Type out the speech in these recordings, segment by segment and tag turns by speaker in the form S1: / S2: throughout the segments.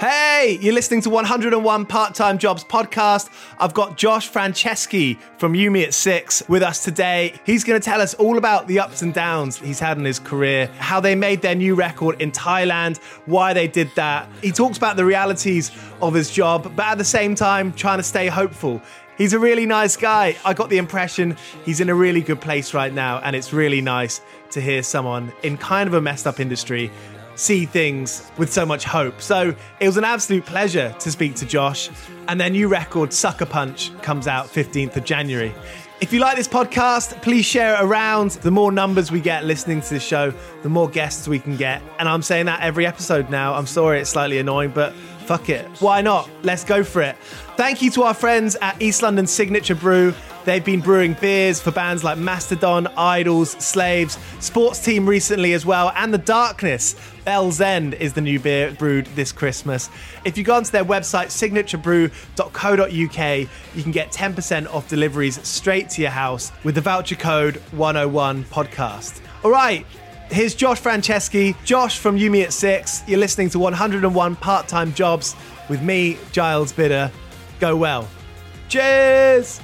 S1: Hey, you're listening to 101 Part Time Jobs podcast. I've got Josh Franceschi from You Me at Six with us today. He's going to tell us all about the ups and downs he's had in his career, how they made their new record in Thailand, why they did that. He talks about the realities of his job, but at the same time, trying to stay hopeful. He's a really nice guy. I got the impression he's in a really good place right now, and it's really nice to hear someone in kind of a messed up industry see things with so much hope. So it was an absolute pleasure to speak to Josh. And their new record, Sucker Punch, comes out 15th of January. If you like this podcast, please share it around. The more numbers we get listening to the show, the more guests we can get. And I'm saying that every episode now. I'm sorry it's slightly annoying, but fuck it. Why not? Let's go for it. Thank you to our friends at East London Signature Brew. They've been brewing beers for bands like Mastodon, IDLES, Slaves, Sports Team recently as well, and The Darkness. Bell's End is the new beer brewed this Christmas. If you go onto their website, signaturebrew.co.uk, you can get 10% off deliveries straight to your house with the voucher code 101podcast. All right, Here's Josh Franceschi, Josh from You Me at Six. You're listening to 101 Part Time Jobs with me, Giles Bidder. Go well. Cheers!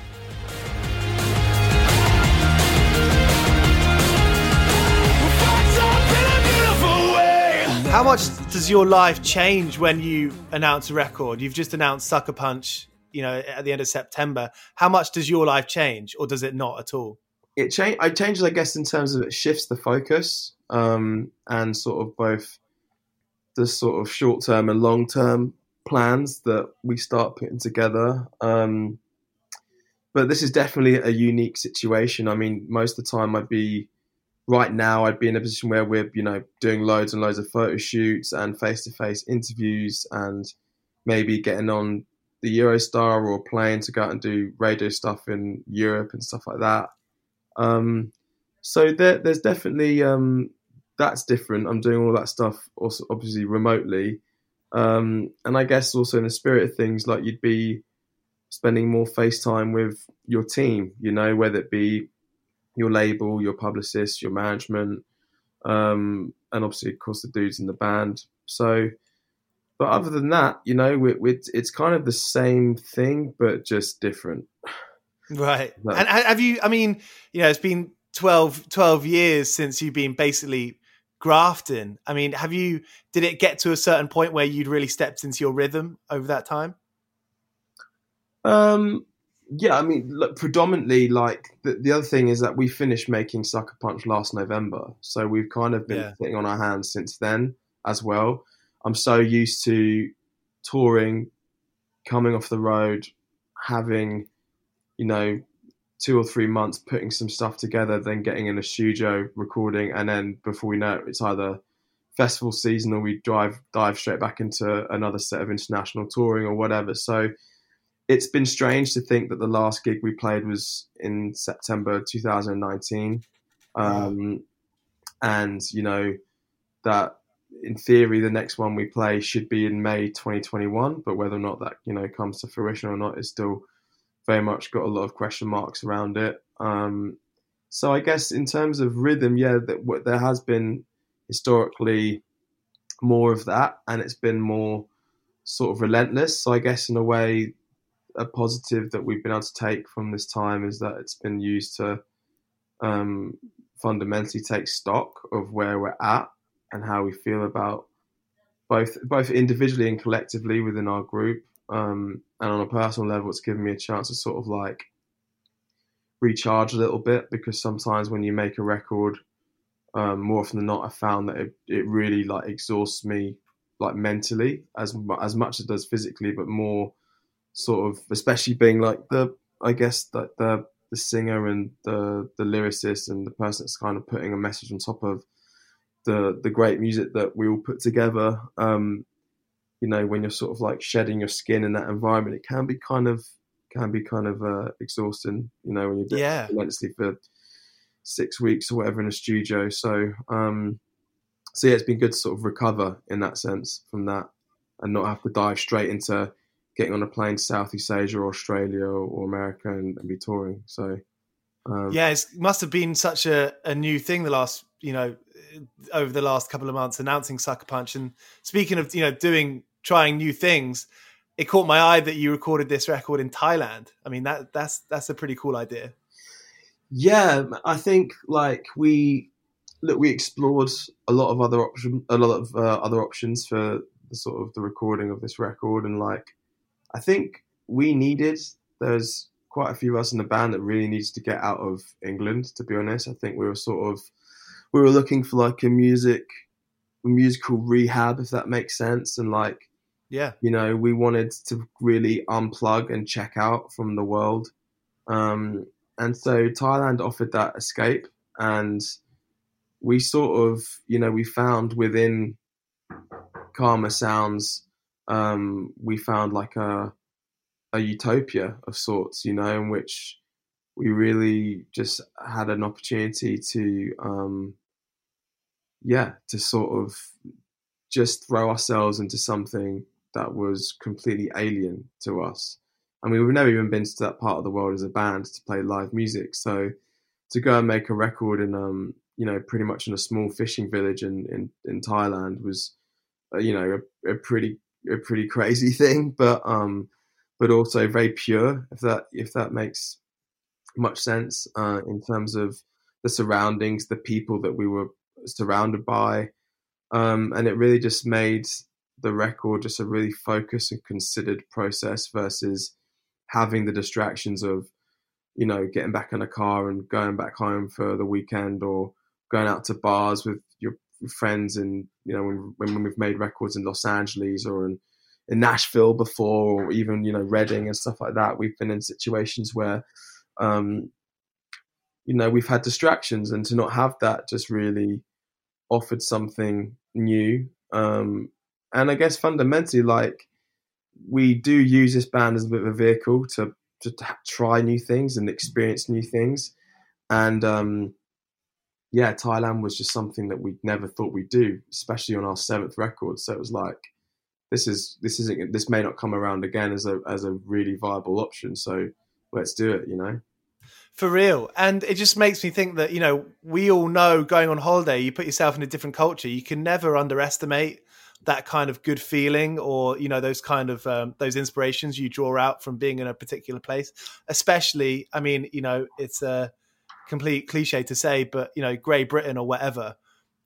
S1: How much does your life change when you announce a record? You've just announced Sucker Punch, you know, at the end of September. How much does your life change, or does it not at all?
S2: It change. It changes, I guess, in terms of it shifts the focus um, and sort of both the sort of short term and long term plans that we start putting together. Um, but this is definitely a unique situation. I mean, most of the time I'd be right now I'd be in a position where we're you know doing loads and loads of photo shoots and face to face interviews and maybe getting on the Eurostar or plane to go out and do radio stuff in Europe and stuff like that. Um, so there, there's definitely um, that's different. I'm doing all that stuff also obviously remotely, um, and I guess also in the spirit of things, like you'd be spending more face time with your team, you know, whether it be your label, your publicist, your management, um, and obviously, of course, the dudes in the band. So, but other than that, you know, we, we, it's kind of the same thing, but just different.
S1: Right. and have you, I mean, you know, it's been 12, 12 years since you've been basically grafting. I mean, have you, did it get to a certain point where you'd really stepped into your rhythm over that time?
S2: Um, yeah, I mean, look, predominantly, like the, the other thing is that we finished making Sucker Punch last November, so we've kind of been yeah. sitting on our hands since then as well. I'm so used to touring, coming off the road, having, you know, two or three months putting some stuff together, then getting in a studio, recording, and then before we know it, it's either festival season or we drive dive straight back into another set of international touring or whatever. So it's been strange to think that the last gig we played was in September 2019. Um, and, you know, that in theory, the next one we play should be in May 2021, but whether or not that, you know, comes to fruition or not is still very much got a lot of question marks around it. Um, so I guess in terms of rhythm, yeah, that there has been historically more of that, and it's been more sort of relentless. So I guess in a way, a positive that we've been able to take from this time is that it's been used to um, fundamentally take stock of where we're at and how we feel about both both individually and collectively within our group. Um, and on a personal level, it's given me a chance to sort of like recharge a little bit because sometimes when you make a record, um, more often than not, I found that it, it really like exhausts me like mentally as as much as it does physically, but more sort of, especially being like the, I guess that the the singer and the the lyricist and the person that's kind of putting a message on top of the the great music that we all put together. Um, you know, when you're sort of like shedding your skin in that environment, it can be kind of can be kind of uh, exhausting. You know, when you're doing yeah. relentlessly for six weeks or whatever in a studio. So, um, so yeah, it's been good to sort of recover in that sense from that, and not have to dive straight into getting on a plane to Southeast Asia or Australia or, America and, and, be touring. So
S1: um, yeah, it must have been such a, a new thing the last you know over the last couple of months announcing Sucker Punch. And speaking of you know doing trying new things, it caught my eye that you recorded this record in Thailand. I mean that that's that's a pretty cool idea.
S2: Yeah, I think like we look we explored a lot of other options, a lot of uh, other options for the sort of the recording of this record and like I think we needed. There's quite a few of us in the band that really needs to get out of England. To be honest, I think we were sort of we were looking for like a music musical rehab, if that makes sense, and like
S1: yeah,
S2: you know, we wanted to really unplug and check out from the world. Um, and so Thailand offered that escape, and we sort of, you know, we found within Karma Sounds um, we found like a a utopia of sorts, you know, in which we really just had an opportunity to, um, yeah, to sort of just throw ourselves into something that was completely alien to us. I mean, we've never even been to that part of the world as a band to play live music. So to go and make a record in um,
S3: you know, pretty much in a small fishing village in in, in Thailand was, uh, you know, a, a, pretty a pretty crazy thing, but um, but also very pure. If that if that makes much sense uh, in terms of the surroundings, the people that we were surrounded by, um, and it really just made the record just a really focused and considered process versus having the distractions of you know getting back in a car and going back home for the weekend or going out to bars with friends and you know when, when we've made records in Los Angeles or in, in Nashville before or even you know Reading and stuff like that we've been in situations where um, you know we've had distractions and to not have that just really offered something new um, and I guess fundamentally like we do use this band as a bit of a vehicle to to try new things and experience new things and um, yeah, Thailand was just something that we never thought we'd do, especially on our seventh record. So it was like, this is this isn't this may not come around again as a as a really viable option. So let's do it, you know.
S1: For real. And it just makes me think that, you know, we all know going on holiday, you put yourself in a different culture. You can never underestimate that kind of good feeling or, you know, those kind of um, those inspirations you draw out from being in a particular place. Especially, I mean, you know, it's a complete cliche to say, but you know, Grey Britain or whatever.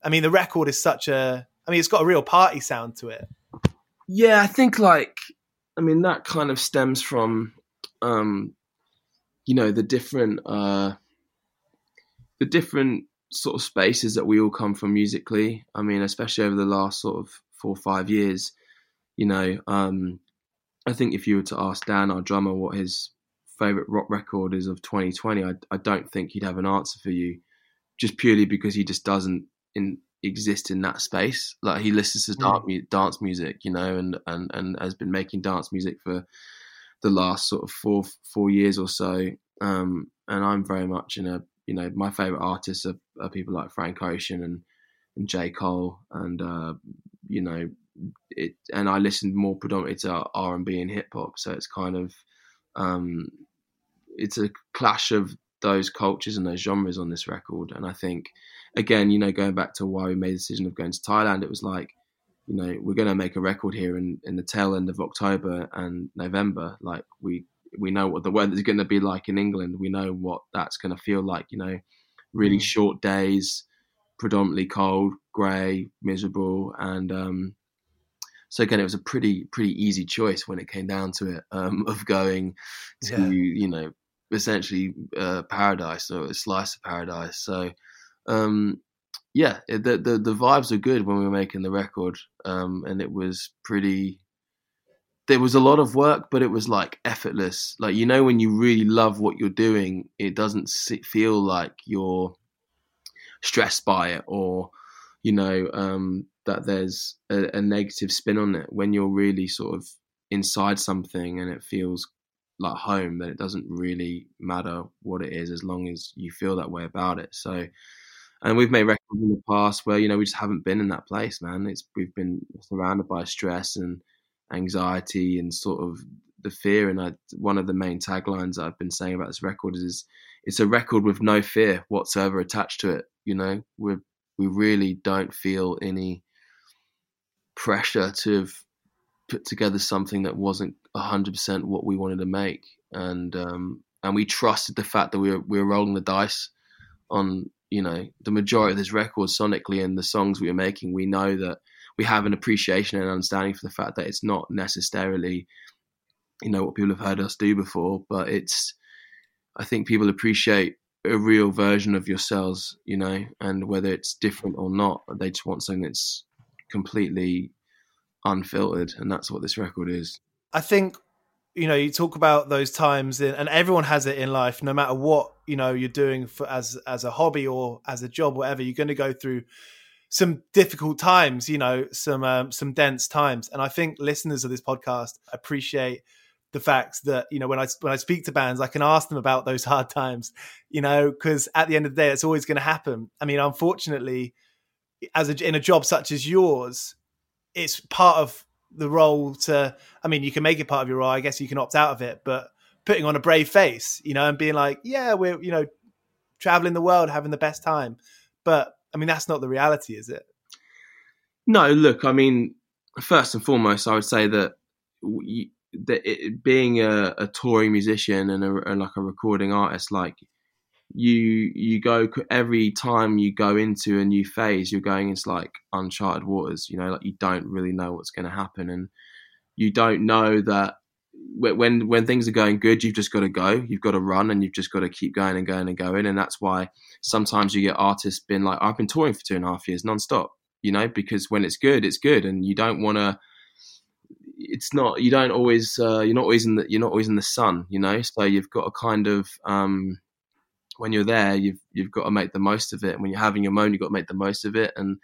S1: I mean, the record is such a. I mean, it's got a real party sound to it.
S2: Yeah, I think like, I mean, that kind of stems from, um, you know, the different, uh, the different sort of spaces that we all come from musically. I mean, especially over the last sort of four or five years, you know, um, I think if you were to ask Dan, our drummer, what his favorite rock record is of 2020, I, I don't think he'd have an answer for you, just purely because he just doesn't in, exist in that space. Like he listens to mm. dance music, you know, and, and and has been making dance music for the last sort of four four years or so. Um, and I'm very much in a you know my favorite artists are, are people like Frank Ocean and and J Cole and uh, you know it and I listen more predominantly to R and B and hip hop. So it's kind of um, it's a clash of those cultures and those genres on this record. And I think, again, you know, going back to why we made the decision of going to Thailand, it was like, you know, we're going to make a record here in, in the tail end of October and November. Like we we know what the weather's going to be like in England. We know what that's going to feel like. You know, really mm. short days, predominantly cold, grey, miserable, and um, so again, it was a pretty pretty easy choice when it came down to it um, of going to yeah. you know essentially uh, paradise or a slice of paradise. So um, yeah, it, the, the, the vibes are good when we were making the record, um, and it was pretty. There was a lot of work, but it was like effortless. Like you know, when you really love what you're doing, it doesn't feel like you're stressed by it or you know um, that there's a, a negative spin on it when you're really sort of inside something and it feels like home then it doesn't really matter what it is as long as you feel that way about it. So and we've made records in the past where you know we just haven't been in that place man. It's we've been surrounded by stress and anxiety and sort of the fear. And I, one of the main taglines I've been saying about this record is it's a record with no fear whatsoever attached to it you know? We we really don't feel any pressure to have put together something that wasn't hundred percent what we wanted to make, and um, and we trusted the fact that we were we were rolling the dice on you know the majority of this record sonically and the songs we were making. We know that we have an appreciation and understanding for the fact that it's not necessarily you know what people have heard us do before, but it's I think people appreciate a real version of yourselves, you know, and whether it's different or not, they just want something that's completely unfiltered, and that's what this record is.
S1: I think you know you talk about those times in, and everyone has it in life no matter what you know you're doing for as as a hobby or as a job whatever you're going to go through some difficult times you know some um, some dense times and i think listeners of this podcast appreciate the fact that you know when i when i speak to bands i can ask them about those hard times you know because at the end of the day it's always going to happen i mean unfortunately as a, in a job such as yours, it's part of the role to. I mean, you can make it part of your role. I guess you can opt out of it, but putting on a brave face, you know, and being like, yeah, we're you know traveling the world, having the best time. but I mean that's not the reality, is it?
S2: No, look, I mean, first and foremost, I would say that, that it, being a, a, touring musician and, a, and like a recording artist, like you you go every time you go into a new phase, you're going into like uncharted waters. You know, like you don't really know what's going to happen, and you don't know that when when things are going good, you've just got to go. You've got to run, and you've just got to keep going and going and going. And that's why sometimes you get artists been like, I've been touring for two and a half years nonstop. You know, because when it's good, it's good, and you don't want to. It's not. You don't always. Uh, you're not always in the. You're not always in the sun. You know, so you've got to kind of. Um, when you're there, you've you've got to make the most of it. And when you're having your moan, you've got to make the most of it. And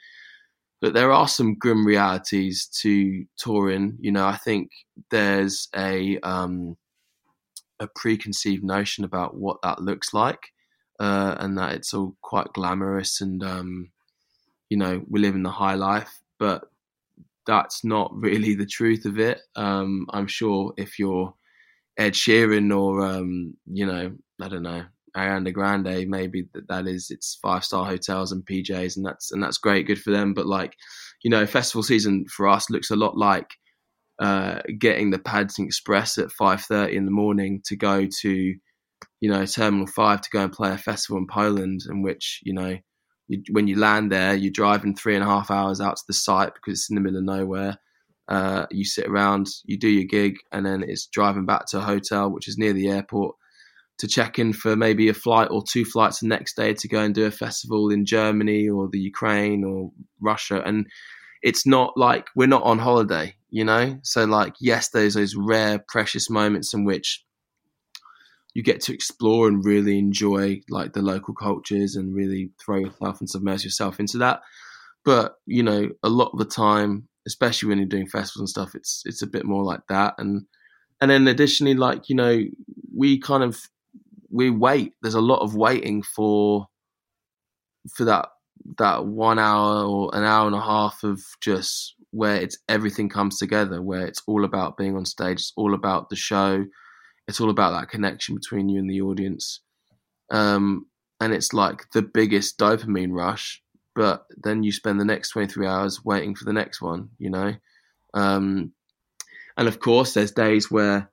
S2: but there are some grim realities to touring. You know, I think there's a um, a preconceived notion about what that looks like, uh, and that it's all quite glamorous and um, you know we live in the high life, but that's not really the truth of it. Um, I'm sure if you're Ed Sheeran or um, you know I don't know Ariana Grande, maybe that, that is it's five star hotels and PJs, and that's and that's great, good for them. But like, you know, festival season for us looks a lot like uh, getting the Paddington Express at five thirty in the morning to go to, you know, Terminal Five to go and play a festival in Poland, in which you know, you, when you land there, you're driving three and a half hours out to the site because it's in the middle of nowhere. Uh, you sit around, you do your gig, and then it's driving back to a hotel which is near the airport to check in for maybe a flight or two flights the next day to go and do a festival in Germany or the Ukraine or Russia. And it's not like we're not on holiday, you know? So, like, yes, there's those rare, precious moments in which you get to explore and really enjoy like the local cultures and really throw yourself and submerge yourself into that. But, you know, a lot of the time, especially when you're doing festivals and stuff, it's it's a bit more like that. And and then additionally, like, you know, we kind of we wait. There's a lot of waiting for for that that one hour or an hour and a half of just where it's everything comes together, where it's all about being on stage, it's all about the show, it's all about that connection between you and the audience. Um, and it's like the biggest dopamine rush, but then you spend the next 23 hours waiting for the next one, you know? Um, and of course, there's days where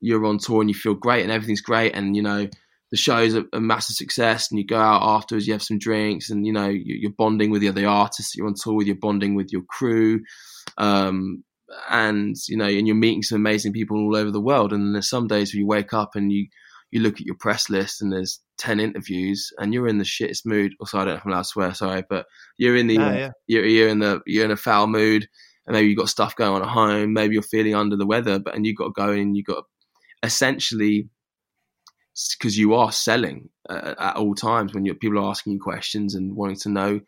S2: you're on tour and you feel great and everything's great and you know the show's a, a massive success and you go out afterwards you have some drinks and you know you're bonding with the other artists you're on tour with you're bonding with your crew um, and you know and you're meeting some amazing people all over the world and there's some days where you wake up and you you look at your press list and there's 10 interviews and you're in the shittest mood also i don't know if i'm allowed to swear sorry but you're in the oh, yeah. you're, you're in the you're in a foul mood and maybe you've got stuff going on at home maybe you're feeling under the weather but and you've got to go in you've got to essentially because you are selling uh, at all times when people are asking you questions and wanting to know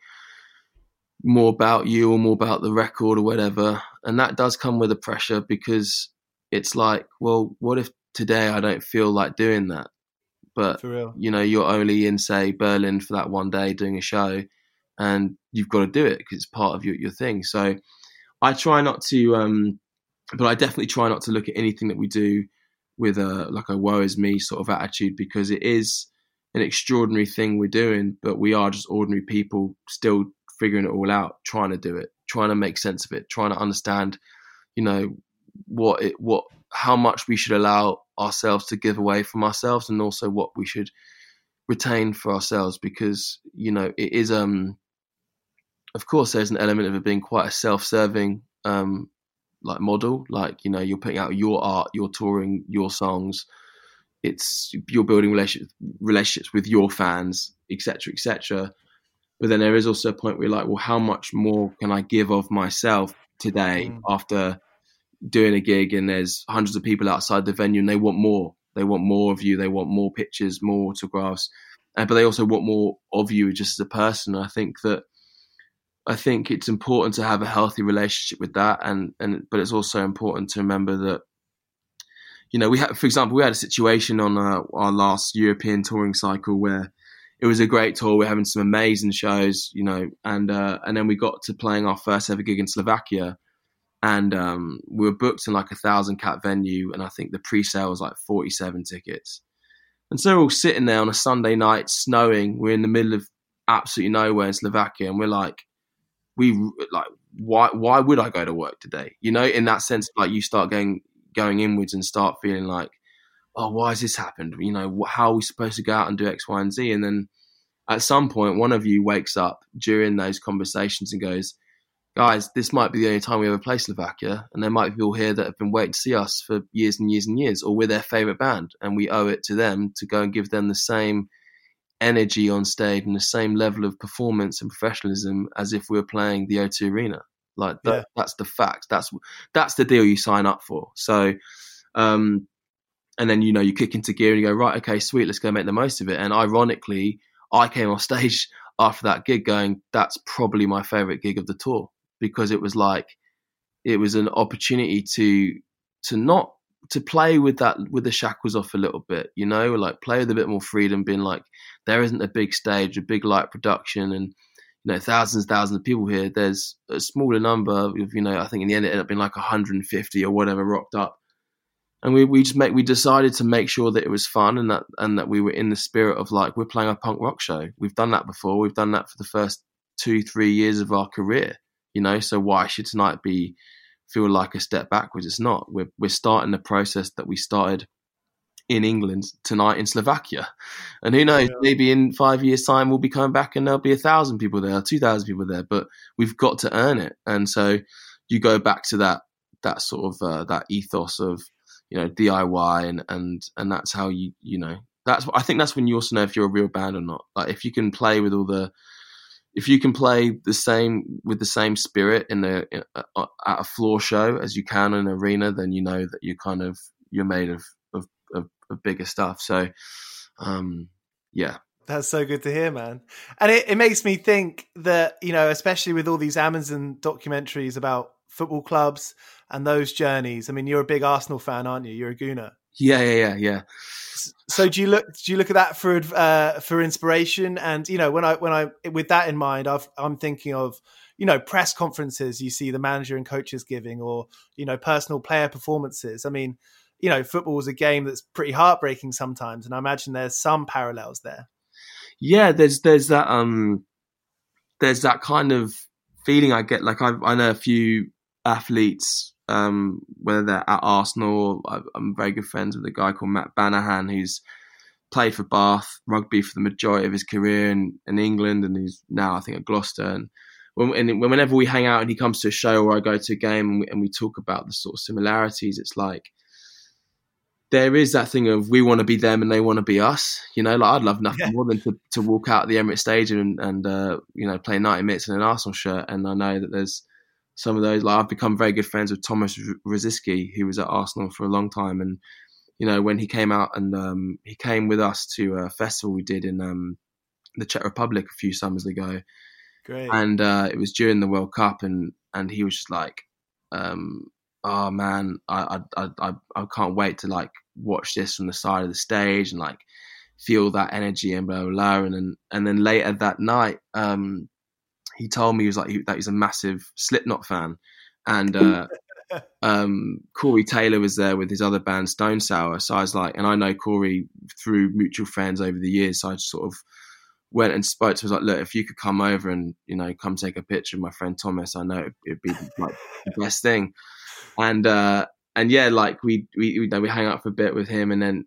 S2: more about you or more about the record or whatever. And that does come with a pressure because it's like well what if today i don't feel like doing that? But you know you're only in say berlin for that one day doing a show and you've got to do it because it's part of your, your thing. So i try not to um but i definitely try not to look at anything that we do with a like a woe is me sort of attitude because it is an extraordinary thing we're doing, but we are just ordinary people still figuring it all out, trying to do it, trying to make sense of it, trying to understand, you know, what it what how much we should allow ourselves to give away from ourselves and also what we should retain for ourselves because, you know, it is um of course there's an element of it being quite a self-serving um like model. Like you know, you're putting out your art, you're touring your songs. It's you're building relationships relationships with your fans, etc., etc. But then there is also a point where you're like, well, how much more can I give of myself today mm. after doing a gig and there's hundreds of people outside the venue and they want more. They want more of you. They want more pictures, more autographs, uh, but they also want more of you just as a person. I think that I think it's important to have a healthy relationship with that, and and but it's also important to remember that you know we had, for example, we had a situation on our, uh, our last European touring cycle where it was a great tour. We're having some amazing shows, you know, and uh, and then we got to playing our first ever gig in Slovakia, and um, we were booked in like a thousand cap venue, and I think the pre-sale was like forty seven tickets, and so we're all sitting there on a Sunday night, snowing. We're in the middle of absolutely nowhere in Slovakia, and we're like, we like why why would I go to work today? You know, in that sense, like you start going going inwards and start feeling like, oh, why has this happened? You know, how are we supposed to go out and do X, Y, and Z? And then at some point, one of you wakes up during those conversations and goes, guys, this might be the only time we ever play Slovakia, and there might be people here that have been waiting to see us for years and years and years, or we're their favorite band, and we owe it to them to go and give them the same energy on stage and the same level of performance and professionalism as if we were playing the O2 Arena. Like that, yeah. that's the fact. That's that's the deal you sign up for. So, um, and then you know you kick into gear and you go right, okay, sweet, let's go make the most of it. And ironically, I came off stage after that gig going, that's probably my favorite gig of the tour because it was like it was an opportunity to to not to play with that with the shackles off a little bit, you know, like play with a bit more freedom, being like there isn't a big stage, a big light production, and you know thousands, thousands of people here. There's a smaller number of you know. I think in the end it ended up being like 150 or whatever rocked up, and we we just make we decided to make sure that it was fun and that and that we were in the spirit of like we're playing a punk rock show. We've done that before. We've done that for the first two three years of our career, you know. So why should tonight be feel like a step backwards? It's not. We're we're starting the process that we started in England tonight in Slovakia. And who knows, yeah. maybe in five years' time we'll be coming back and there'll be a thousand people there, two thousand people there. But we've got to earn it. And so you go back to that that sort of uh, that ethos of you know DIY and and and that's how you you know that's I think that's when you also know if you're a real band or not. Like if you can play with all the if you can play the same with the same spirit in the in, uh, at a floor show as you can in an arena, then you know that you're kind of you're made of of, bigger stuff. So, um, yeah,
S1: that's so good to hear, man. And it, it makes me think that you know, especially with all these Amazon documentaries about football clubs and those journeys. I mean, you're a big Arsenal fan, aren't you? You're a Gooner.
S2: Yeah, yeah, yeah, yeah.
S1: So do you look do you look at that for uh, for inspiration? And you know, when I when I with that in mind, I've, i am thinking of you know press conferences you see the manager and coaches giving, or you know personal player performances. I mean, you know, football is a game that's pretty heartbreaking sometimes, and I imagine there's some parallels there.
S2: Yeah, there's there's that um there's that kind of feeling I get. Like I I know a few athletes um, whether they're at Arsenal. I'm very good friends with a guy called Matt Banahan, who's played for Bath rugby for the majority of his career in, in England, and he's now I think at Gloucester. And, when, and whenever we hang out and he comes to a show or I go to a game and we, and we talk about the sort of similarities, it's like there is that thing of we want to be them and they want to be us. You know, like I'd love nothing yeah. more than to, to walk out the Emirates Stadium and, and uh, you know play 90 minutes in an Arsenal shirt, and I know that there's some of those. Like I've become very good friends with Thomas Rosicky, who was at Arsenal for a long time, and you know when he came out and um, he came with us to a festival we did in um, the Czech Republic a few summers ago.
S1: Great.
S2: And uh, it was during the World Cup, and and he was just like, um, "Oh man, I, I I I can't wait to like watch this from the side of the stage and like feel that energy and blah blah." blah. And then and then later that night, um, he told me he was like he, that he's a massive Slipknot fan, and uh, um, Corey Taylor was there with his other band Stone Sour. So I was like, and I know Corey through mutual friends over the years. So I just sort of went and spoke to him. Was like, look, if you could come over and you know come take a picture with my friend Thomas, I know it'd, it'd be like the best thing. And uh, and yeah, like we we we, we hang out for a bit with him, and then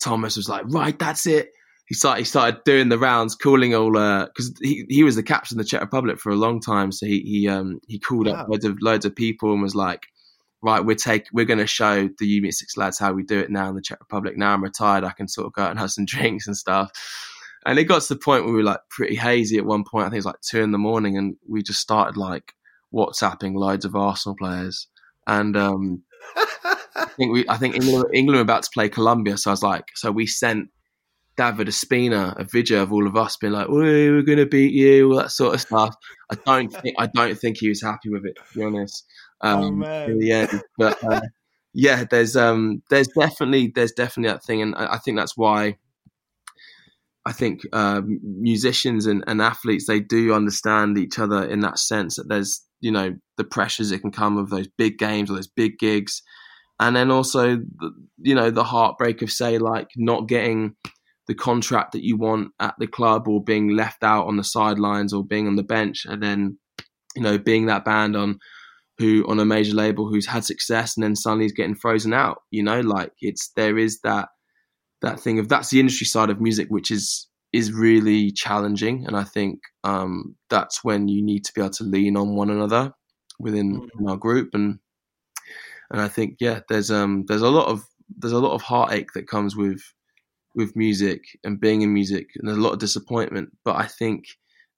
S2: Thomas was like, right, that's it he started he started doing the rounds, calling all because uh, he he was the captain of the Czech Republic for a long time. So he he um he called wow. up loads of loads of people and was like, right, we're take we're going to show the U six lads how we do it now in the Czech Republic. Now I'm retired, I can sort of go out and have some drinks and stuff. And it got to the point where we were like pretty hazy at one point. I think it was like two in the morning, and we just started like WhatsApping loads of Arsenal players. And um, I think we I think England, England were about to play Colombia, so I was like, so we sent David Ospina a video of all of us being like, "We're going to beat you," all that sort of stuff. I don't think I don't think he was happy with it, to be honest.
S1: Um, oh!
S2: In the end, but uh, yeah, there's um, there's definitely there's definitely that thing, and I, I think that's why I think uh, musicians and, and athletes they do understand each other in that sense that there's you know the pressures that can come of those big games or those big gigs, and then also the, you know the heartbreak of say like not getting the contract that you want at the club or being left out on the sidelines or being on the bench. And then you know being that band on who on a major label who's had success and then suddenly is getting frozen out you know like it's there is that that thing of that's the industry side of music which is is really challenging and i think um, that's when you need to be able to lean on one another within mm. our group and and i think yeah there's um there's a lot of there's a lot of heartache that comes with with music and being in music, and there's a lot of disappointment. But I think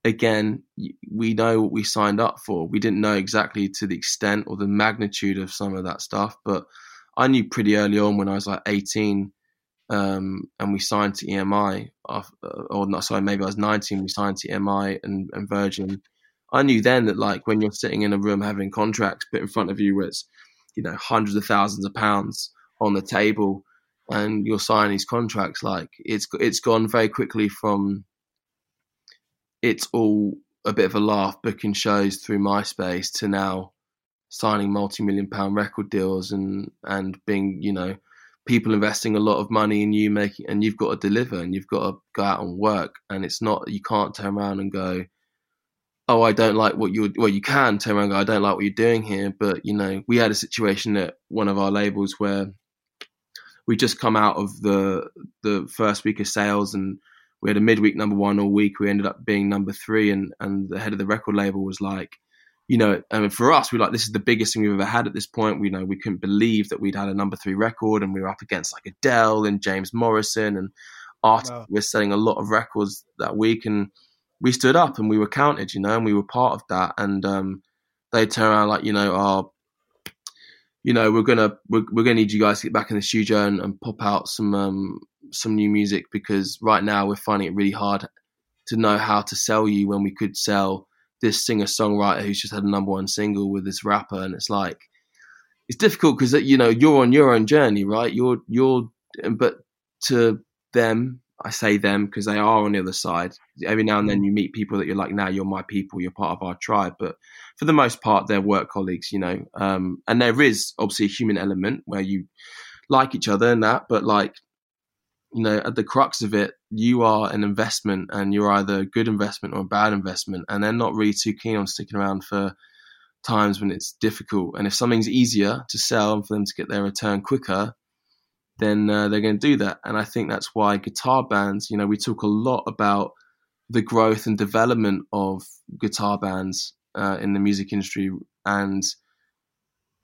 S2: again, we know what we signed up for. We didn't know exactly to the extent or the magnitude of some of that stuff, but I knew pretty early on when I was like 18, um, and we signed to EMI, uh, or not, sorry, maybe I was 19, we signed to EMI and, and Virgin. I knew then that like when you're sitting in a room having contracts put in front of you where it's, you know, hundreds of thousands of pounds on the table, and you're signing these contracts, like it's it's gone very quickly from it's all a bit of a laugh booking shows through MySpace to now signing multi-million pound record deals and and being you know people investing a lot of money in you making and you've got to deliver and you've got to go out and work and it's not you can't turn around and go oh I don't like what you're well you can turn around and go I don't like what you're doing here but you know we had a situation at one of our labels where we just come out of the the first week of sales and we had a midweek number one all week. We ended up being number three, and and the head of the record label was like, you know, I mean, for us, we like this is the biggest thing we've ever had at this point. We know we couldn't believe that we'd had a number three record, and we were up against like Adele and James Morrison and artists. Wow. We're selling a lot of records that week, and we stood up and we were counted, you know, and we were part of that. And um, they turn around like, you know, our you know, we're gonna we're, we're gonna need you guys to get back in the studio and, and pop out some um, some new music because right now we're finding it really hard to know how to sell you when we could sell this singer songwriter who's just had a number one single with this rapper, and it's like it's difficult because you know you're on your own journey, right? You're you're but to them I say them because they are on the other side. Every now and then you meet people that you're like, now you're my people, you're part of our tribe. But for the most part, they're work colleagues, you know. Um, and there is obviously a human element where you like each other and that, but like, you know, at the crux of it, you are an investment and you're either a good investment or a bad investment. And they're not really too keen on sticking around for times when it's difficult. And if something's easier to sell and for them to get their return quicker, then uh, they're going to do that. And I think that's why guitar bands, you know, we talk a lot about the growth and development of guitar bands uh, in the music industry. And,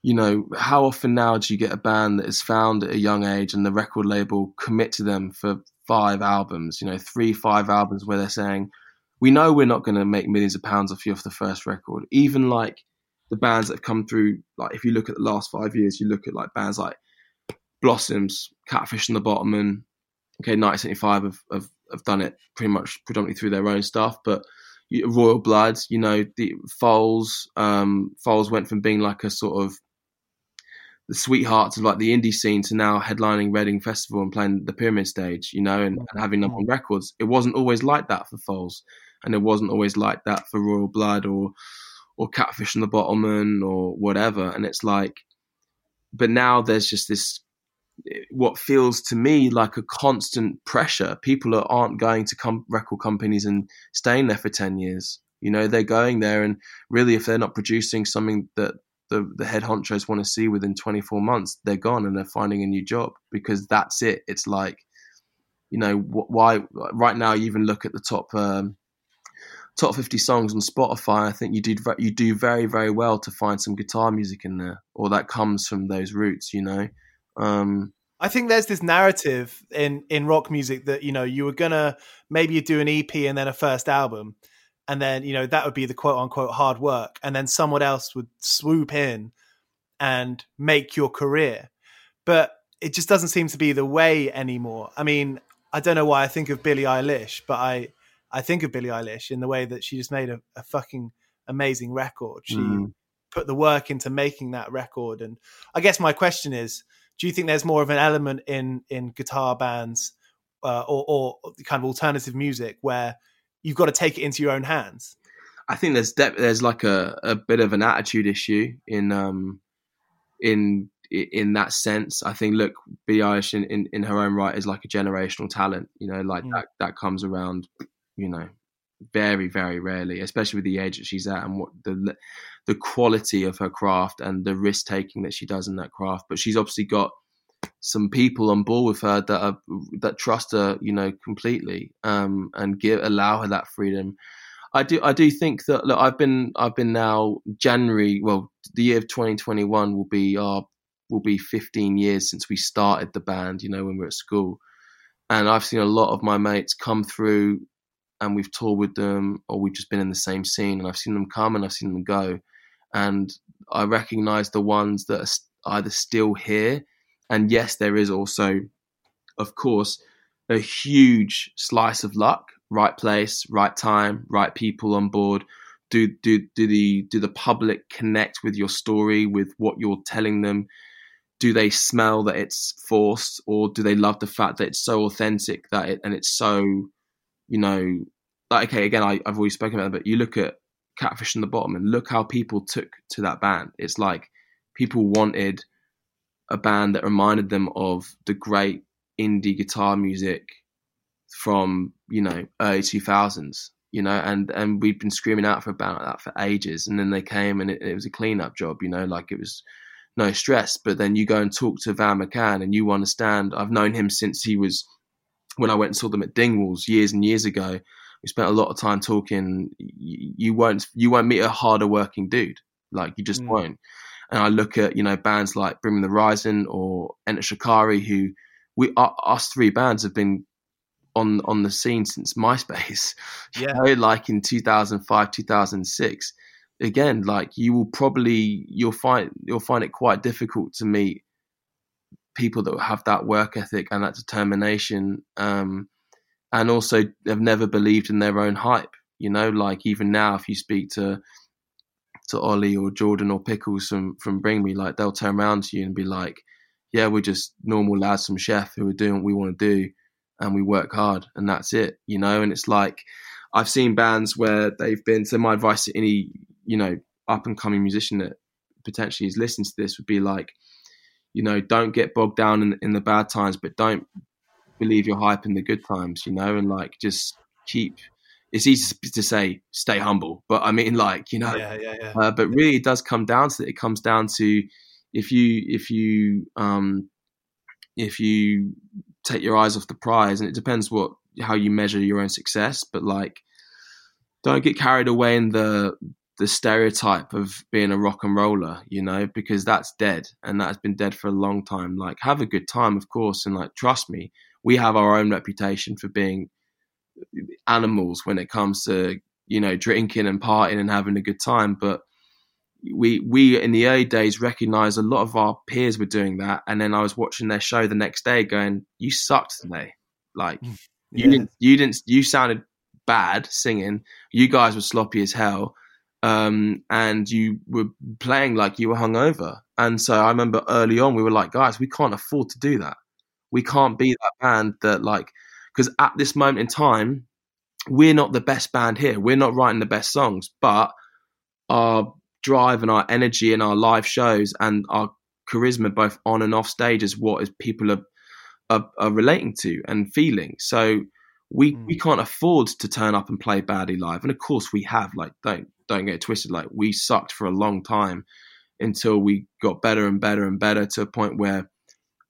S2: you know, how often now do you get a band that is found at a young age and the record label commit to them for five albums, you know, three, five albums where they're saying, we know we're not going to make millions of pounds off you off the first record. Even like the bands that have come through, like if you look at the last five years, you look at like bands like Blossoms, Catfish and the Bottlemen, and okay, 1975 have, have, have done it pretty much predominantly through their own stuff, but Royal Blood, you know, the Foals, um, Foals went from being like a sort of the sweethearts of like the indie scene to now headlining Reading Festival and playing the Pyramid Stage, you know, and, and having them on records. It wasn't always like that for Foals, and it wasn't always like that for Royal Blood or or Catfish and the Bottlemen or whatever. And it's like, but now there's just this what feels to me like a constant pressure. People are, aren't going to com- record companies and staying there for 10 years. You know, they're going there, and really, if they're not producing something that the, the head honchos want to see within 24 months, they're gone and they're finding a new job because that's it. It's like, you know, why right now you even look at the top um, top 50 songs on Spotify. I think you do you do very very well to find some guitar music in there, or that comes from those roots. You know, um,
S1: I think there's this narrative in in rock music that you know you were gonna maybe do an EP and then a first album, and then you know that would be the quote unquote hard work, and then someone else would swoop in and make your career. But it just doesn't seem to be the way anymore. I mean, I don't know why I think of Billie Eilish, but I I think of Billie Eilish in the way that she just made a, a fucking amazing record. She mm. put the work into making that record, and I guess my question is do you think there's more of an element in in guitar bands uh, or, or kind of alternative music where you've got to take it into your own hands?
S2: I think there's de- there's like a, a bit of an attitude issue in um in in that sense. I think look, Billie Eilish in, in, in, her own right is like a generational talent. You know, like mm. that that comes around. You know, very very rarely, especially with the age that she's at and what the the quality of her craft and the risk taking that she does in that craft. But she's obviously got some people on board with her that are that trust her, you know, completely, um, and give allow her that freedom. I do I do think that look, I've been I've been now January well the year of 2021 will be our will be 15 years since we started the band you know when we are at school and I've seen a lot of my mates come through and we've toured with them or we've just been in the same scene and I've seen them come and I've seen them go and I recognize the ones that are either still here and yes there is also of course a huge slice of luck right place, right time, right people on board? Do do do the do the public connect with your story, with what you're telling them? Do they smell that it's forced, or do they love the fact that it's so authentic that it and it's so, you know, like okay, again, I, I've already spoken about it, but you look at Catfish and the Bottlemen and look how people took to that band. It's like people wanted a band that reminded them of the great indie guitar music from you know early 2000s you know and and we'd been screaming out for about that for ages and then they came and it, it was a cleanup job you know like it was no stress. But then you go and talk to van mccann and you understand i've known him since he was when i went and saw them at dingwalls years and years ago we spent a lot of time talking. You, you won't you won't meet a harder working dude. Like you just mm. won't and i look at you know bands like bring the horizon or enter shikari who we us three bands have been on on the scene since MySpace. Yeah, you know, like in 2005, 2006. Again, like you will probably you'll find you'll find it quite difficult to meet people that have that work ethic and that determination, um, and also have never believed in their own hype. You know, like even now, if you speak to to Ollie or Jordan or Pickles from from Bring Me, like they'll turn around to you and be like, "Yeah, we're just normal lads from Sheff who are doing what we want to do." and we work hard and that's it, you know. And it's like I've seen bands where they've been. So my advice to any you know up and coming musician that potentially is listening to this would be like, you know, don't get bogged down in, in the bad times, but don't believe your hype in the good times, you know, and like just keep. It's easy to say stay humble, but I mean, like you know,
S1: yeah, yeah, yeah.
S2: Uh, but really, it does come down to it. It comes down to if you if you um if you take your eyes off the prize, and it depends what how you measure your own success. But like, don't get carried away in the the stereotype of being a rock and roller, you know, because that's dead and that's been dead for a long time. Like, have a good time, of course, and like, trust me, we have our own reputation for being animals when it comes to you know drinking and partying and having a good time, but we we in the early days recognized a lot of our peers were doing that. And then i was watching their show the next day going you sucked today. Like mm, yeah. you didn't you didn't you sounded bad singing. You guys were sloppy as hell. Um, and you were playing like you were hungover. And so i remember early on we were like guys we can't afford to do that. We can't be that band that like because at this moment in time we're not the best band here we're not writing the best songs but our drive and our energy and our live shows and our charisma both on and off stage is what is people are, are, are relating to and feeling so we mm. we can't afford to turn up and play badly live and of course we have like don't don't get twisted like we sucked for a long time until we got better and better and better to a point where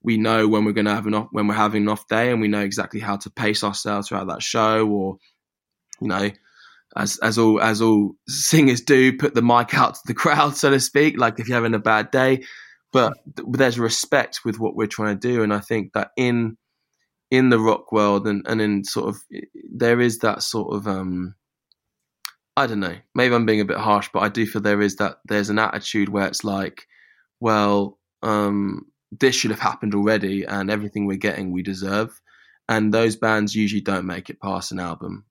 S2: we know when we're going to have an off when we're having an off day and we know exactly how to pace ourselves throughout that show or you know as as all as all singers do, put the mic out to the crowd, so to speak. Like if you're having a bad day, but there's respect with what we're trying to do, and I think that in in the rock world and and in sort of there is that sort of um I don't know, maybe I'm being a bit harsh, but I do feel there is that there's an attitude where it's like, well, um, this should have happened already, and everything we're getting we deserve. And those bands usually don't make it past an album.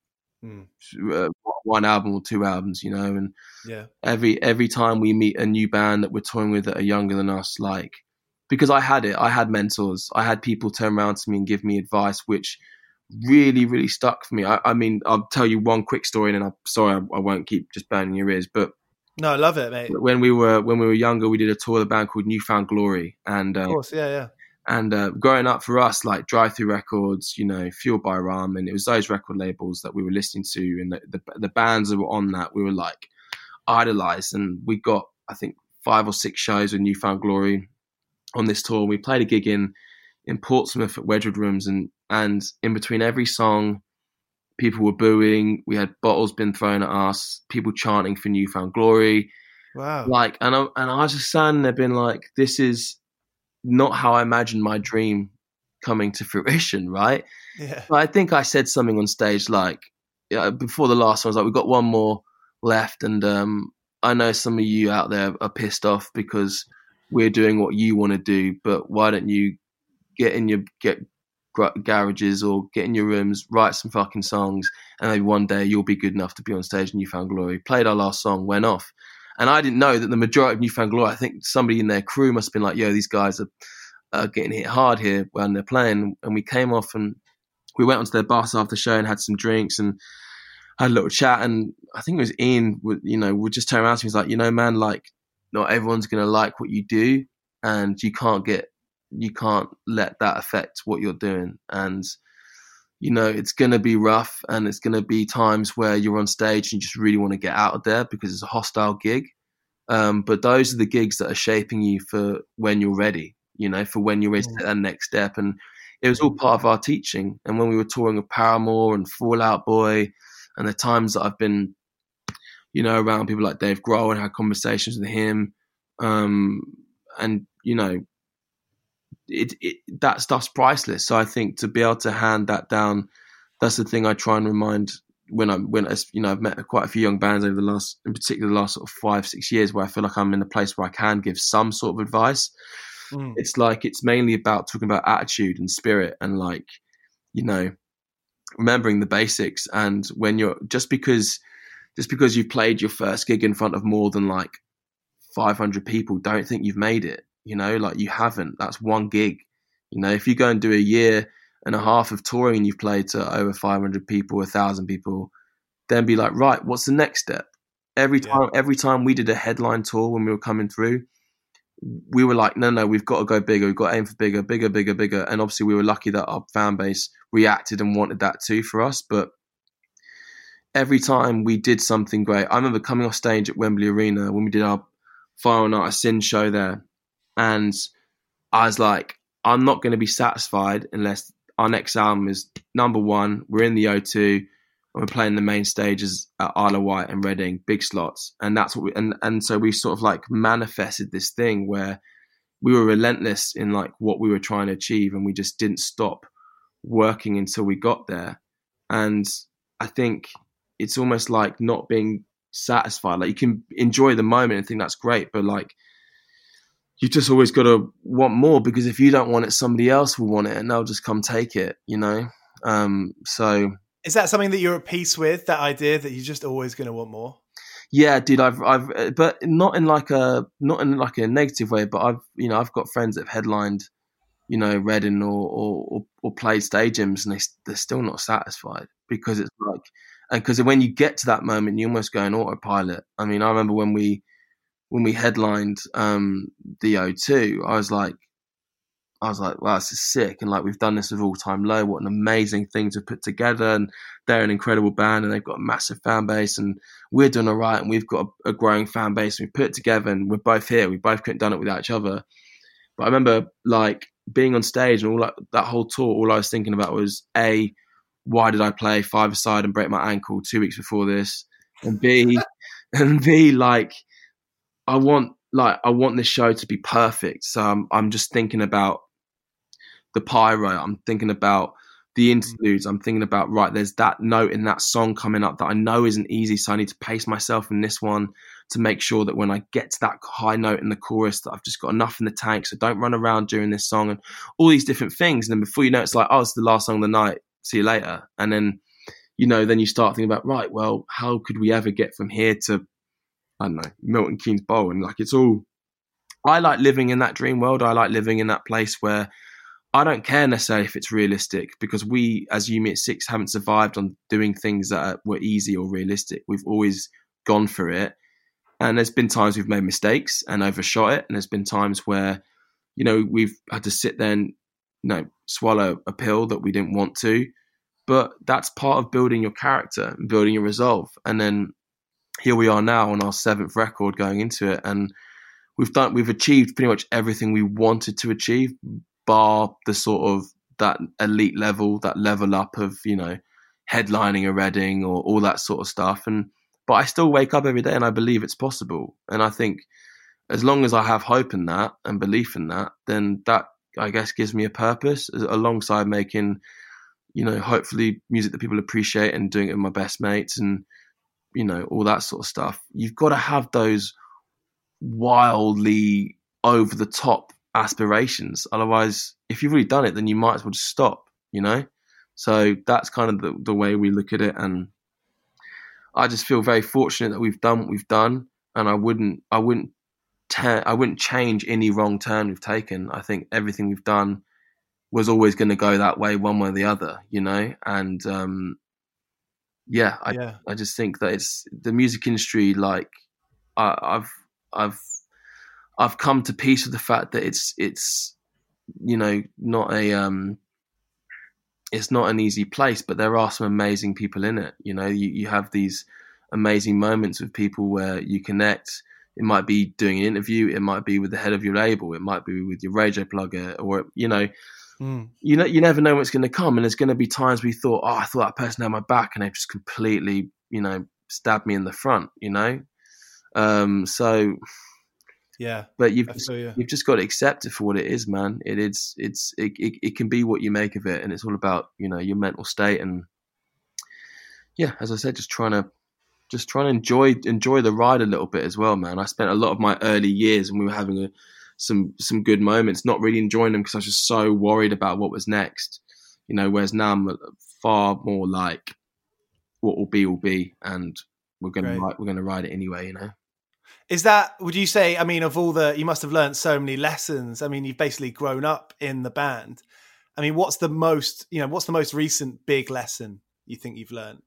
S2: Mm. Uh, one album or two albums, you know. And
S1: yeah,
S2: every every time we meet a new band that we're touring with that are younger than us, like because I had it, I had mentors, I had people turn around to me and give me advice, which really really stuck for me. I, I mean, I'll tell you one quick story, and I'm sorry I, I won't keep just burning your ears, but
S1: No, I love it, mate.
S2: When we were when we were younger, we did a tour of the band called New Found Glory, and
S1: uh, of course, yeah, yeah.
S2: And uh, growing up for us, like Drive-Thru Records, you know, Fueled by Ramen, and it was those record labels that we were listening to, and the, the, the bands that were on that, we were like idolized. And we got, I think, five or six shows with New Found Glory on this tour. We played a gig in in Portsmouth at Wedgwood Rooms, and and in between every song, people were booing. We had bottles being thrown at us, people chanting for New Found Glory.
S1: Wow!
S2: Like, and I and I was just standing there, being like, "This is not how I imagined my dream coming to fruition." Right?
S1: Yeah.
S2: But I think I said something on stage like yeah, before the last one. I was like, "We've got one more left," and um, I know some of you out there are pissed off because we're doing what you want to do, but why don't you get in your get garages or get in your rooms, write some fucking songs, and maybe one day you'll be good enough to be on stage in New Found Glory. Played our last song, went off. And I didn't know that the majority of New Found Glory, I think somebody in their crew must have been like, yo, these guys are, are getting hit hard here when they're playing. And we came off and we went onto their bus after the show and had some drinks and had a little chat. And I think it was Ian, you know, would just turn around to me. He's like, you know, man, like, not everyone's going to like what you do and you can't get you can't let that affect what you're doing. And, you know, it's going to be rough and it's going to be times where you're on stage and you just really want to get out of there because it's a hostile gig. Um, but those are the gigs that are shaping you for when you're ready, you know, for when you're ready to take that next step. And it was all part of our teaching. And when we were touring with Paramore and Fall Out Boy and the times that I've been, you know, around people like Dave Grohl and had conversations with him, um, and, you know, it, it, that stuff's priceless. So I think to be able to hand that down, that's the thing I try and remind when I'm when you know I've met quite a few young bands over the last, in particular, the last sort of five six years, where I feel like I'm in a place where I can give some sort of advice. Mm. It's like it's mainly about talking about attitude and spirit and like you know remembering the basics. And when you're just because just because you've played your first gig in front of more than like 500 people, don't think you've made it. You know, like you haven't. That's one gig. You know, if you go and do a year and a half of touring and you've played to over 500 people, a 1,000 people, then be like, right, what's the next step? Every time, yeah. every time we did a headline tour when we were coming through, we were like, no, no, we've got to go bigger. We've got to aim for bigger, bigger, bigger, bigger. And obviously, we were lucky that our fan base reacted and wanted that too for us. But every time we did something great, I remember coming off stage at Wembley Arena when we did our Final Night of Sin show there. And I was like, I'm not going to be satisfied unless our next album is number one. We're in the O2 and we're playing the main stages at Isle of Wight and Reading, big slots. And that's what we, and, and so we sort of like manifested this thing where we were relentless in like what we were trying to achieve and we just didn't stop working until we got there. And I think it's almost like not being satisfied. Like you can enjoy the moment and think that's great, but like you just always got to want more because if you don't want it, somebody else will want it and they'll just come take it, you know? Um, so.
S1: Is that something that you're at peace with, that idea that you're just always going to want more?
S2: Yeah, dude, I've, I've, but not in like a, not in like a negative way, but I've, you know, I've got friends that have headlined, you know, Reading or, or, or, or played stadiums and they, they're still not satisfied because it's like, and because when you get to that moment, you almost go on autopilot. I mean, I remember when we, when we headlined um, the O2, I was like, I was like, wow, this is sick. And like, we've done this with All Time Low. What an amazing thing to put together. And they're an incredible band and they've got a massive fan base. And we're doing all right. And we've got a, a growing fan base. And we put it together and we're both here. We both couldn't done it without each other. But I remember like being on stage and all that, that whole tour, all I was thinking about was A, why did I play five aside and break my ankle two weeks before this? And B, and B, like, I want like I want this show to be perfect. So I'm I'm just thinking about the pyro. I'm thinking about the mm-hmm. interludes. I'm thinking about right. There's that note in that song coming up that I know isn't easy. So I need to pace myself in this one to make sure that when I get to that high note in the chorus, that I've just got enough in the tank. So don't run around during this song and all these different things. And then before you know, it's like oh, it's the last song of the night. See you later. And then you know, then you start thinking about right. Well, how could we ever get from here to I don't know, Milton Keynes Bowl. And like, it's all, I like living in that dream world. I like living in that place where I don't care necessarily if it's realistic because we, as Me Six, haven't survived on doing things that were easy or realistic. We've always gone for it. And there's been times we've made mistakes and overshot it, and there's been times where, you know, we've had to sit there and, you know, swallow a pill that we didn't want to. But that's part of building your character and building your resolve. And then here we are now on our seventh record going into it, and we've done we've achieved pretty much everything we wanted to achieve, bar the sort of that elite level, that level up of you know headlining a Reading or all that sort of stuff. And but I still wake up every day and I believe it's possible. And I think as long as I have hope in that and belief in that, then that I guess gives me a purpose alongside making, you know, hopefully music that people appreciate and doing it with my best mates and you know all that sort of stuff. You've got to have those wildly over the top aspirations. Otherwise, if you've already done it, then you might as well just stop. You know. So that's kind of the, the way we look at it, and I just feel very fortunate that we've done what we've done, and I wouldn't, I wouldn't, ta- I wouldn't change any wrong turn we've taken. I think everything we've done was always going to go that way, one way or the other, you know, and um, yeah, I, yeah. I just think that it's the music industry. Like I, I've, I've, I've come to peace with the fact that it's, it's, you know, not a um, it's not an easy place, but there are some amazing people in it. You know, you, you have these amazing moments with people where you connect. It might be doing an interview, it might be with the head of your label, it might be with your radio plugger, or you know, mm. you know, you never know what's going to come. And there's going to be times we thought, oh, I thought that person had my back, and they've just completely, you know, stabbed me in the front. You know, um, so
S1: yeah,
S2: but you've just, you've just got to accept it for what it is, man. It is it's it, it, it can be what you make of it, and it's all about you know your mental state and yeah, as I said, just trying to just trying to enjoy enjoy the ride a little bit as well, man. I spent a lot of my early years when we were having a, some some good moments, not really enjoying them because I was just so worried about what was next, you know. Whereas now I'm far more like what will be will be, and we're gonna ride, we're gonna ride it anyway, you know.
S1: Is that would you say? I mean, of all the you must have learned so many lessons. I mean, you've basically grown up in the band. I mean, what's the most you know? What's the most recent big lesson you think you've learned?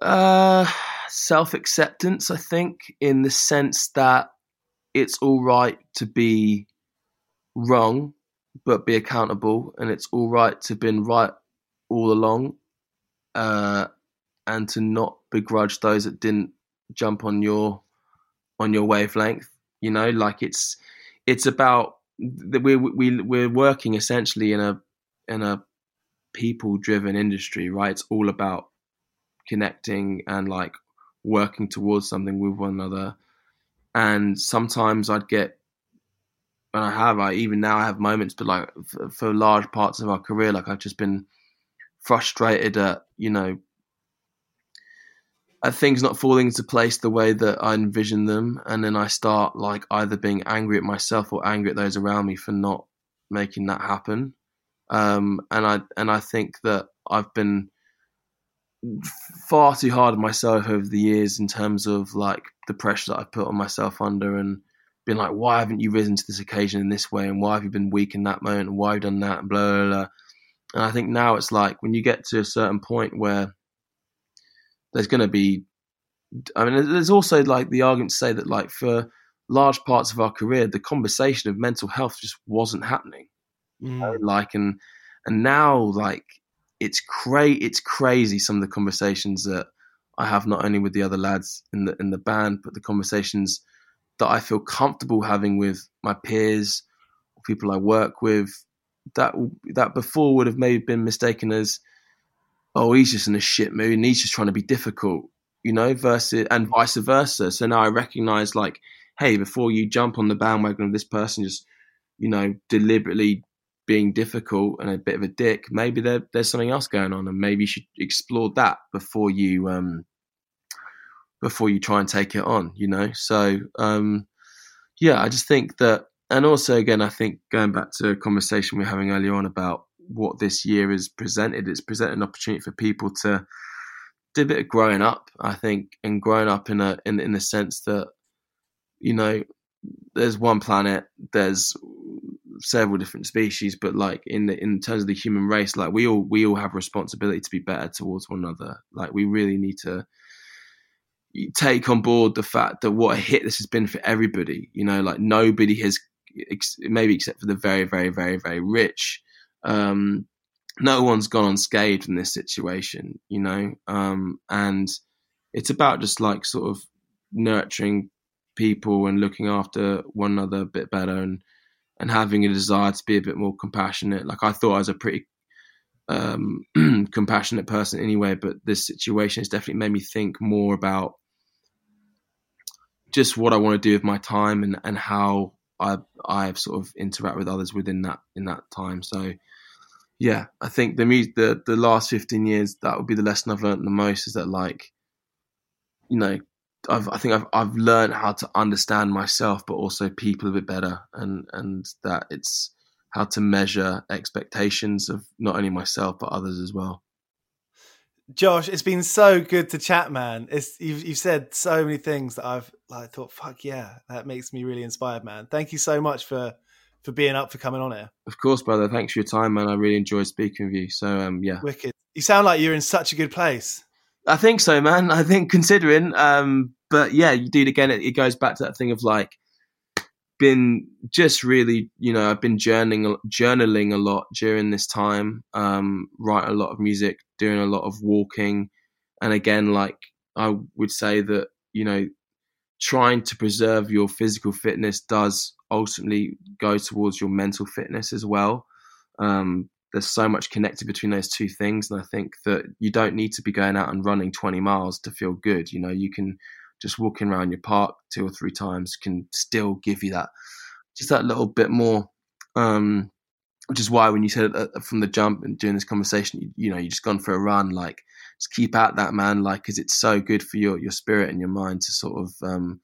S2: Uh, self acceptance. I think in the sense that it's all right to be wrong, but be accountable, and it's all right to have been right all along, uh, and to not begrudge those that didn't jump on your on your wavelength. You know, like it's it's about we we we're working essentially in a in a people driven industry, right? It's all about connecting and like working towards something with one another. And sometimes I'd get, and I have, I even now I have moments, but like for, for large parts of our career, like I've just been frustrated at, you know, at things not falling into place the way that I envision them, and then I start like either being angry at myself or angry at those around me for not making that happen. Um, and I and I think that I've been far too hard on myself over the years in terms of like the pressure that I've put on myself under and been like, why haven't you risen to this occasion in this way, and why have you been weak in that moment, and why have you done that, and blah blah blah. And I think now it's like when you get to a certain point where there's going to be. I mean, there's also like the argument to say that like for large parts of our career, the conversation of mental health just wasn't happening. Mm. You know, like and and now like it's cra- it's crazy some of the conversations that I have not only with the other lads in the in the band, but the conversations that I feel comfortable having with my peers, people I work with, that that before would have maybe been mistaken as oh, he's just in a shit mood and he's just trying to be difficult, you know, versus and vice versa. So now I recognize like, hey, before you jump on the bandwagon of this person just, you know, deliberately being difficult and a bit of a dick, maybe there, there's something else going on and maybe you should explore that before you um before you try and take it on, you know? So um yeah, I just think that and also again I think going back to a conversation we are having earlier on about what this year has presented. It's presented an opportunity for people to do a bit of growing up, I think, and growing up in a in in the sense that you know there's one planet, there's several different species, but like in the in terms of the human race, like we all we all have responsibility to be better towards one another. Like we really need to take on board the fact that what a hit this has been for everybody. You know, like nobody has, maybe except for the very, very, very, very rich. Um, no one's gone unscathed in this situation, you know, um, and it's about just like sort of nurturing people and looking after one another a bit better and and having a desire to be a bit more compassionate. Like I thought I was a pretty um, compassionate person anyway, but this situation has definitely made me think more about just what I want to do with my time and, and how I I've sort of interact with others within that in that time. So yeah, I think the the the last fifteen years that would be the lesson I've learned the most is that like you know I've, I think I've I've learned how to understand myself, but also people a bit better, and and that it's how to measure expectations of not only myself but others as well.
S1: Josh, it's been so good to chat, man. It's you've you've said so many things that I've like thought, fuck yeah, that makes me really inspired, man. Thank you so much for for being up for coming on here.
S2: Of course, brother. Thanks for your time, man. I really enjoyed speaking with you. So um, yeah,
S1: wicked. You sound like you're in such a good place.
S2: I think so, man. I think considering, um, but yeah, you again. It, it goes back to that thing of like been just really, you know, I've been journaling journaling a lot during this time, um, writing a lot of music, doing a lot of walking, and again, like I would say that you know, trying to preserve your physical fitness does ultimately go towards your mental fitness as well. Um, there's so much connected between those two things, and I think that you don't need to be going out and running 20 miles to feel good. You know, you can just walking around your park two or three times can still give you that just that little bit more um, which is why when you said uh, from the jump and during this conversation you, you, know you just gone for a run like just keep at that man. Like because it's so good for your your spirit and your mind to sort of um,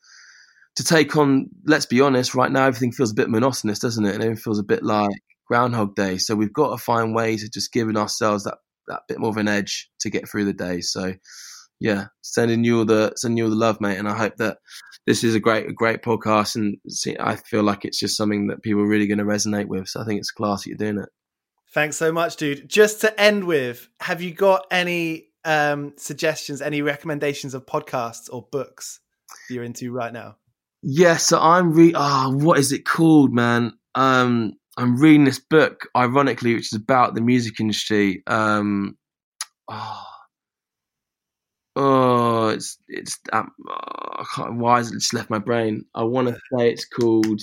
S2: to take on let's be honest right now everything feels a bit monotonous doesn't it? And everything feels a bit like groundhog day. So we've got to find ways of just giving ourselves that that bit more of an edge to get through the day. So yeah, sending you all the sending you all the love, mate. And I hope that this is a great a great podcast, and see, I feel like it's just something that people are really going to resonate with. So I think it's class that you're doing it.
S1: Thanks so much, dude. Just to end with, have you got any um, suggestions, any recommendations of podcasts or books you're into right now?
S2: Yeah, so I'm re. Ah, oh, what is it called, man? Um, I'm reading this book, ironically, which is about the music industry. Um, oh, Oh, it's it's um, I can't. Why has it just left my brain? I want to say it's called.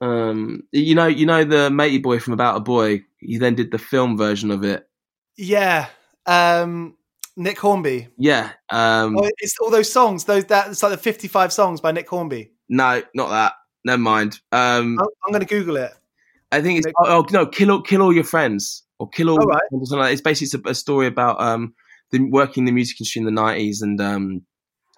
S2: Um, you know, you know the matey boy from About a Boy. He then did the film version of it.
S1: Yeah, um, Nick Hornby.
S2: Yeah, um,
S1: oh, it's all those songs. Those that it's like the fifty-five songs by Nick Hornby.
S2: No, not that. Never mind. Um,
S1: I'm, I'm going to Google it.
S2: I think it's Nick- oh, oh, no, kill all, kill all your friends or kill all. Oh, right. It's basically a, a story about um the, working in the music industry in the nineties, and um,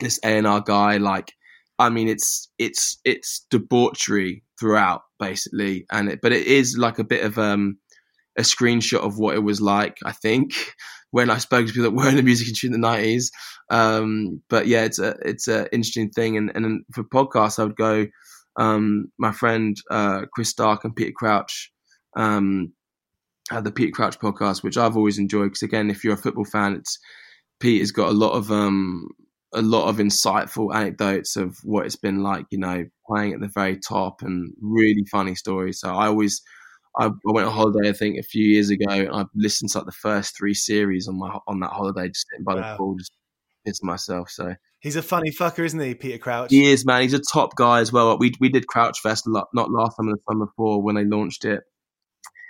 S2: this A and R guy, like, I mean, it's it's it's debauchery throughout, basically, and it, but it is like a bit of um, a screenshot of what it was like. I think when I spoke to people that were in the music industry in the nineties. Um, but yeah, it's a it's an interesting thing, and and for podcasts, I would go. Um, my friend uh, Chris Stark and Peter Crouch um, uh, the Pete Crouch podcast, which I've always enjoyed. Because again, if you're a football fan, it's Pete has got a lot of um, a lot of insightful anecdotes of what it's been like, you know, playing at the very top and really funny stories. So I always, I, went on holiday, I think, a few years ago, and I listened to like the first three series on my on that holiday, just sitting by wow. the pool, just pissing myself. So
S1: he's a funny fucker, isn't he, Peter Crouch?
S2: He is, man. He's a top guy as well. We we did Crouch Fest a lot, not last summer, the summer before when they launched it.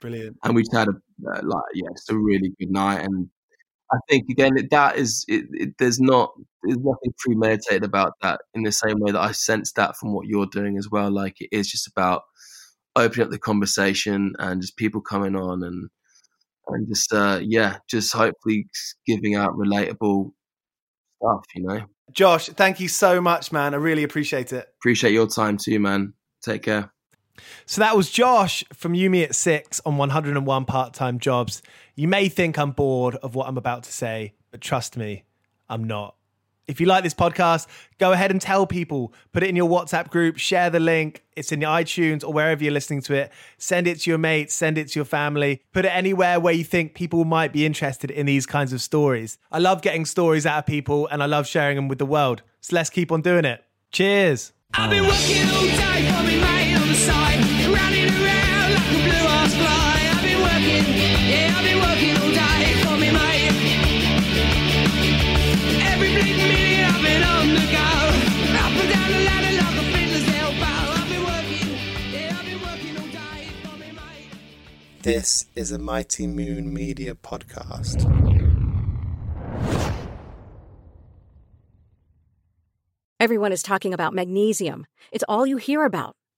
S1: Brilliant.
S2: And we just had a uh, like yeah, it's a really good night. And I think again that is it, it, there's not there's nothing premeditated about that in the same way that I sense that from what you're doing as well. Like it is just about opening up the conversation and just people coming on and and just uh, yeah, just hopefully giving out relatable stuff, you know.
S1: Josh, thank you so much, man. I really appreciate it.
S2: Appreciate your time too, man. Take care.
S1: So that was Josh from You Me at Six on 101 Part Time Jobs. You may think I'm bored of what I'm about to say, but trust me, I'm not. If you like this podcast, go ahead and tell people. Put it in your WhatsApp group, share the link. It's in iTunes or wherever you're listening to it. Send it to your mates, send it to your family. Put it anywhere where you think people might be interested in these kinds of stories. I love getting stories out of people and I love sharing them with the world. So let's keep on doing it. Cheers. I've been working all day for me mate on the side, running around like a blue ass fly. I've been working, yeah, I've been working all day for me mate. Every bleeding minute I've been on the go, up and down the ladder like a fiddler's elbow. I've been working, yeah, I've been working all day for me mate. This is a Mighty Moon Media podcast.
S4: Everyone is talking about magnesium. It's all you hear about.